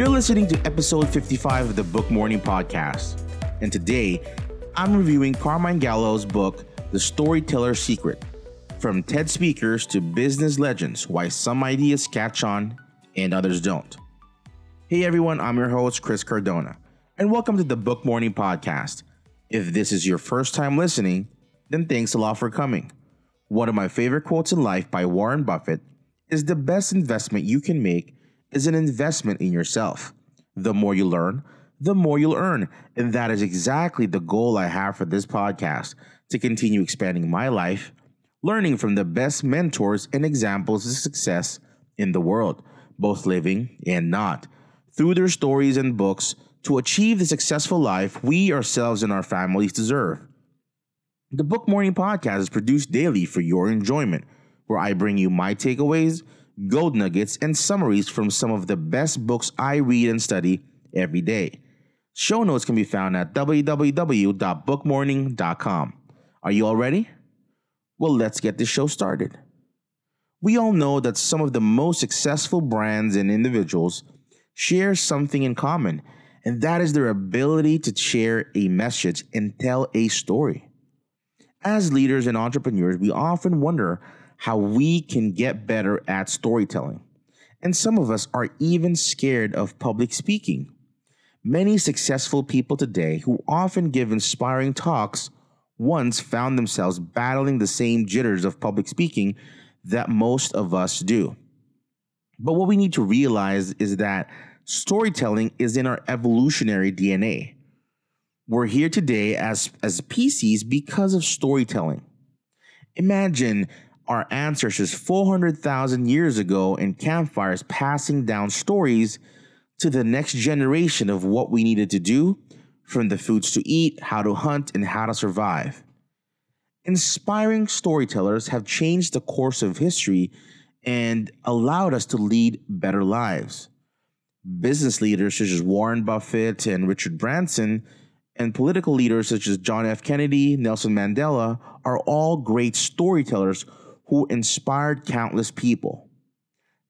You're listening to episode 55 of the Book Morning Podcast. And today, I'm reviewing Carmine Gallo's book, The Storyteller's Secret From TED Speakers to Business Legends Why Some Ideas Catch On and Others Don't. Hey everyone, I'm your host, Chris Cardona, and welcome to the Book Morning Podcast. If this is your first time listening, then thanks a lot for coming. One of my favorite quotes in life by Warren Buffett is the best investment you can make is an investment in yourself. The more you learn, the more you'll earn. And that is exactly the goal I have for this podcast to continue expanding my life, learning from the best mentors and examples of success in the world, both living and not, through their stories and books to achieve the successful life we ourselves and our families deserve. The Book Morning Podcast is produced daily for your enjoyment, where I bring you my takeaways gold nuggets, and summaries from some of the best books I read and study every day. Show notes can be found at www.bookmorning.com. Are you all ready? Well, let's get this show started. We all know that some of the most successful brands and individuals share something in common, and that is their ability to share a message and tell a story. As leaders and entrepreneurs, we often wonder how we can get better at storytelling. And some of us are even scared of public speaking. Many successful people today who often give inspiring talks once found themselves battling the same jitters of public speaking that most of us do. But what we need to realize is that storytelling is in our evolutionary DNA. We're here today as, as PCs because of storytelling. Imagine our ancestors 400,000 years ago in campfires passing down stories to the next generation of what we needed to do, from the foods to eat, how to hunt, and how to survive. Inspiring storytellers have changed the course of history and allowed us to lead better lives. Business leaders such as Warren Buffett and Richard Branson, and political leaders such as John F. Kennedy, Nelson Mandela, are all great storytellers who inspired countless people.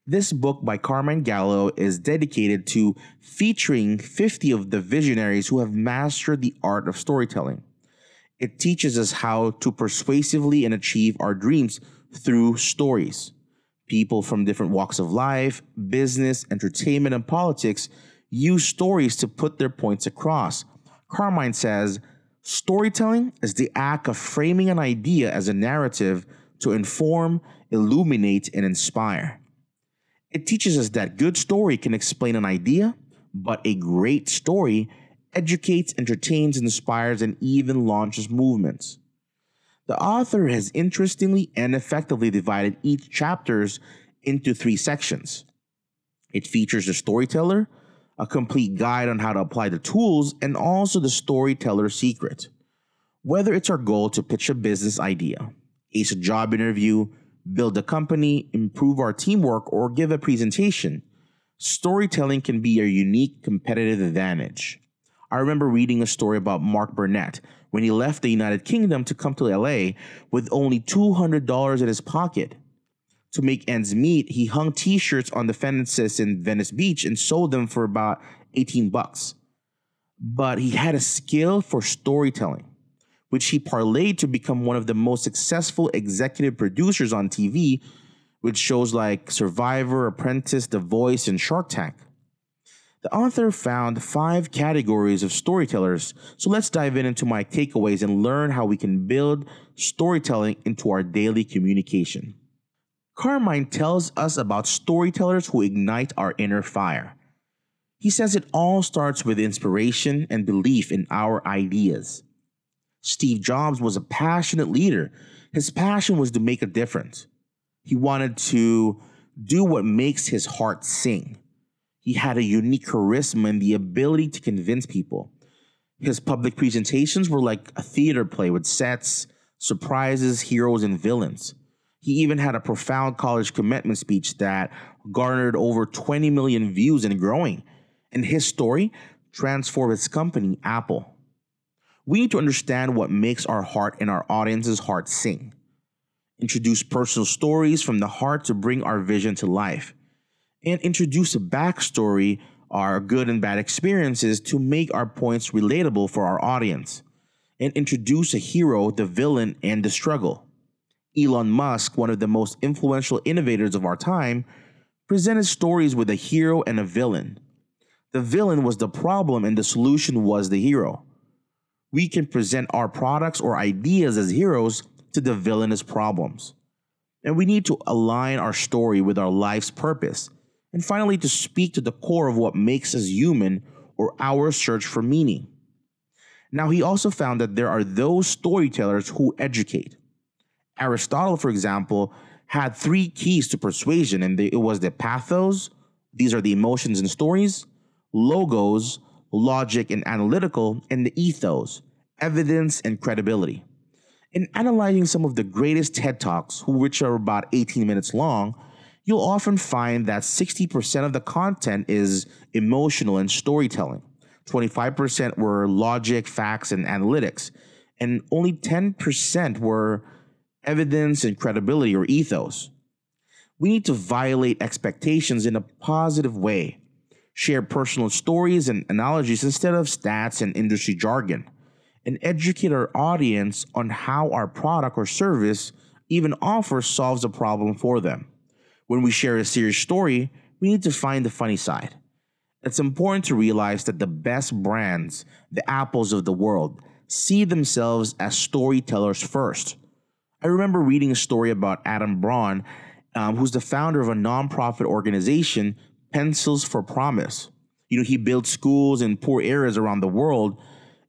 This book by Carmine Gallo is dedicated to featuring 50 of the visionaries who have mastered the art of storytelling. It teaches us how to persuasively and achieve our dreams through stories. People from different walks of life, business, entertainment, and politics use stories to put their points across. Carmine says, Storytelling is the act of framing an idea as a narrative to inform, illuminate, and inspire. It teaches us that good story can explain an idea, but a great story educates, entertains, inspires, and even launches movements. The author has interestingly and effectively divided each chapters into three sections. It features the storyteller, a complete guide on how to apply the tools, and also the storyteller's secret. Whether it's our goal to pitch a business idea, ace a job interview, build a company, improve our teamwork, or give a presentation, storytelling can be a unique competitive advantage. I remember reading a story about Mark Burnett when he left the United Kingdom to come to LA with only $200 in his pocket. To make ends meet, he hung t-shirts on the fences in Venice Beach and sold them for about 18 bucks. But he had a skill for storytelling which he parlayed to become one of the most successful executive producers on TV, with shows like Survivor, Apprentice, The Voice, and Shark Tank. The author found five categories of storytellers, so let's dive in into my takeaways and learn how we can build storytelling into our daily communication. Carmine tells us about storytellers who ignite our inner fire. He says it all starts with inspiration and belief in our ideas. Steve Jobs was a passionate leader. His passion was to make a difference. He wanted to do what makes his heart sing. He had a unique charisma and the ability to convince people. His public presentations were like a theater play with sets, surprises, heroes, and villains. He even had a profound college commitment speech that garnered over 20 million views and growing. And his story transformed his company, Apple. We need to understand what makes our heart and our audience's heart sing. Introduce personal stories from the heart to bring our vision to life. and introduce a backstory, our good and bad experiences to make our points relatable for our audience, and introduce a hero, the villain, and the struggle. Elon Musk, one of the most influential innovators of our time, presented stories with a hero and a villain. The villain was the problem and the solution was the hero. We can present our products or ideas as heroes to the villainous problems. And we need to align our story with our life's purpose. And finally, to speak to the core of what makes us human or our search for meaning. Now, he also found that there are those storytellers who educate. Aristotle, for example, had three keys to persuasion, and it was the pathos, these are the emotions and stories, logos, logic and analytical, and the ethos, evidence and credibility. In analyzing some of the greatest TED Talks, which are about 18 minutes long, you'll often find that 60% of the content is emotional and storytelling. 25% were logic, facts, and analytics, and only 10% were evidence and credibility or ethos. We need to violate expectations in a positive way, share personal stories and analogies instead of stats and industry jargon, and educate our audience on how our product or service, even offer, solves a problem for them. When we share a serious story, we need to find the funny side. It's important to realize that the best brands, the apples of the world, see themselves as storytellers first. I remember reading a story about Adam Braun, um, who's the founder of a nonprofit organization, Pencils for Promise. You know, he builds schools in poor areas around the world.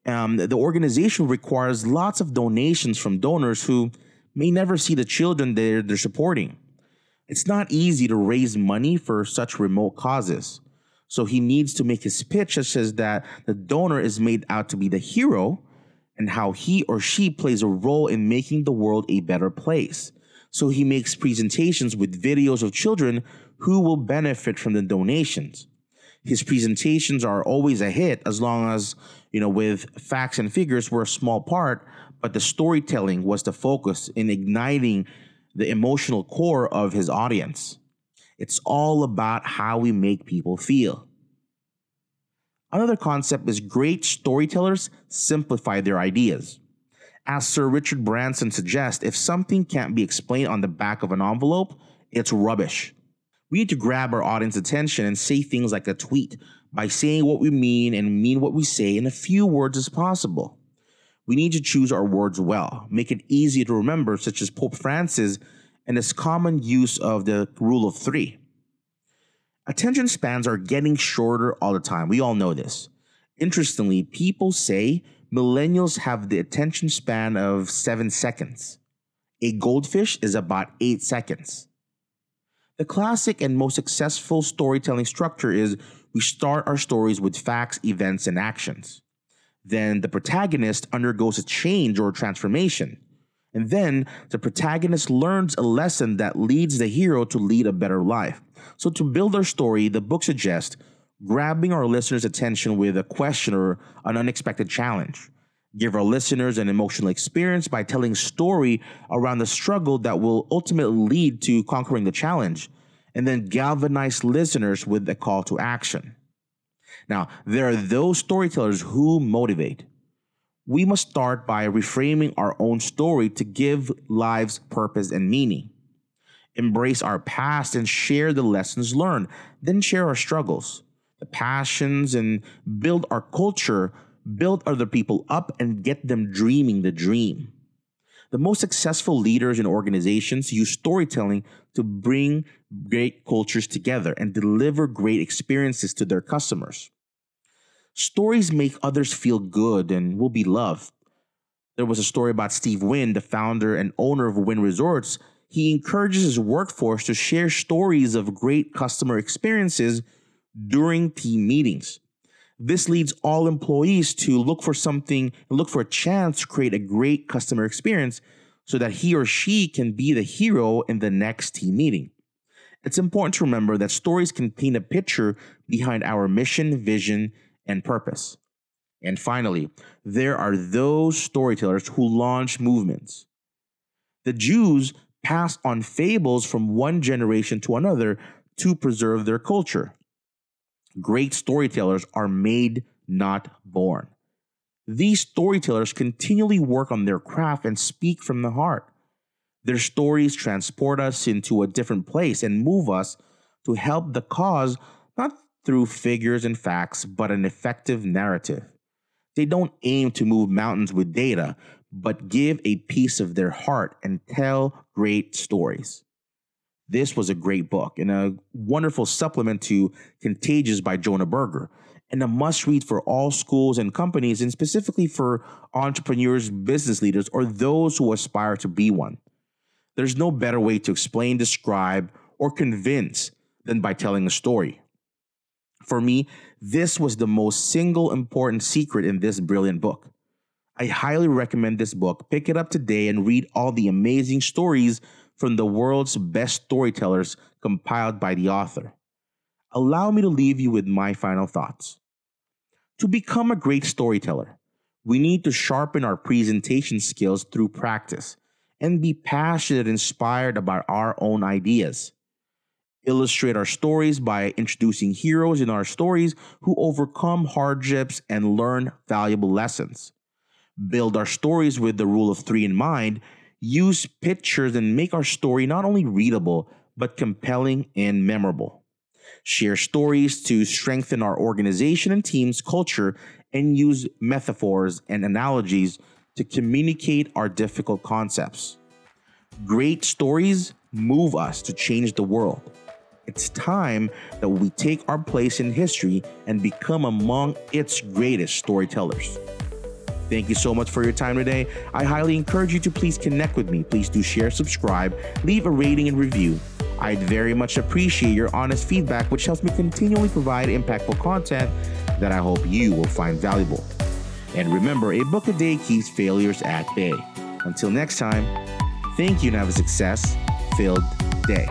Um, the organization requires lots of donations from donors who may never see the children they're, they're supporting. It's not easy to raise money for such remote causes. So he needs to make his pitch that says that the donor is made out to be the hero and how he or she plays a role in making the world a better place. So he makes presentations with videos of children who will benefit from the donations. His presentations are always a hit as long as, you know, with facts and figures were a small part, but the storytelling was the focus in igniting the emotional core of his audience. It's all about how we make people feel. Another concept is great storytellers simplify their ideas. As Sir Richard Branson suggests, if something can't be explained on the back of an envelope, it's rubbish. We need to grab our audience attention and say things like a tweet by saying what we mean and mean what we say in a few words as possible. We need to choose our words well, make it easy to remember, such as Pope Francis and his common use of the rule of three. Attention spans are getting shorter all the time. We all know this. Interestingly, people say millennials have the attention span of seven seconds. A goldfish is about eight seconds. The classic and most successful storytelling structure is we start our stories with facts, events, and actions. Then the protagonist undergoes a change or transformation. And then the protagonist learns a lesson that leads the hero to lead a better life. So, to build our story, the book suggests grabbing our listeners' attention with a question or an unexpected challenge. Give our listeners an emotional experience by telling story around the struggle that will ultimately lead to conquering the challenge, and then galvanize listeners with a call to action. Now, there are those storytellers who motivate we must start by reframing our own story to give lives purpose and meaning. Embrace our past and share the lessons learned, then share our struggles, passions, and build our culture, build other people up, and get them dreaming the dream. The most successful leaders in organizations use storytelling to bring great cultures together and deliver great experiences to their customers. Stories make others feel good and will be loved. There was a story about Steve Wynn, the founder and owner of Wynn Resorts. He encourages his workforce to share stories of great customer experiences during team meetings. This leads all employees to look for something look for a chance to create a great customer experience so that he or she can be the hero in the next team meeting. It's important to remember that stories can paint a picture behind our mission, vision, and purpose. And finally, there are those storytellers who launch movements. The Jews passed on fables from one generation to another to preserve their culture. Great storytellers are made, not born. These storytellers continually work on their craft and speak from the heart. Their stories transport us into a different place and move us to help the cause, not through figures and facts, but an effective narrative. They don't aim to move mountains with data, but give a piece of their heart and tell great stories. This was a great book and a wonderful supplement to Contagious by Jonah Berger, and a must read for all schools and companies, and specifically for entrepreneurs, business leaders, or those who aspire to be one. There's no better way to explain, describe, or convince than by telling a story. For me, this was the most single important secret in this brilliant book. I highly recommend this book. Pick it up today and read all the amazing stories from the world's best storytellers compiled by the author. Allow me to leave you with my final thoughts. To become a great storyteller, we need to sharpen our presentation skills through practice and be passionate and inspired about our own ideas. Illustrate our stories by introducing heroes in our stories who overcome hardships and learn valuable lessons. Build our stories with the rule of three in mind use pictures and make our story not only readable, but compelling and memorable. Share stories to strengthen our organization and team's culture, and use metaphors and analogies to communicate our difficult concepts. Great stories move us to change the world. It's time that we take our place in history and become among its greatest storytellers. Thank you so much for your time today. I highly encourage you to please connect with me. Please do share, subscribe, leave a rating and review. I'd very much appreciate your honest feedback, which helps me continually provide impactful content that I hope you will find valuable. And remember, a book a day keeps failures at bay. Until next time, thank you and have a success filled day.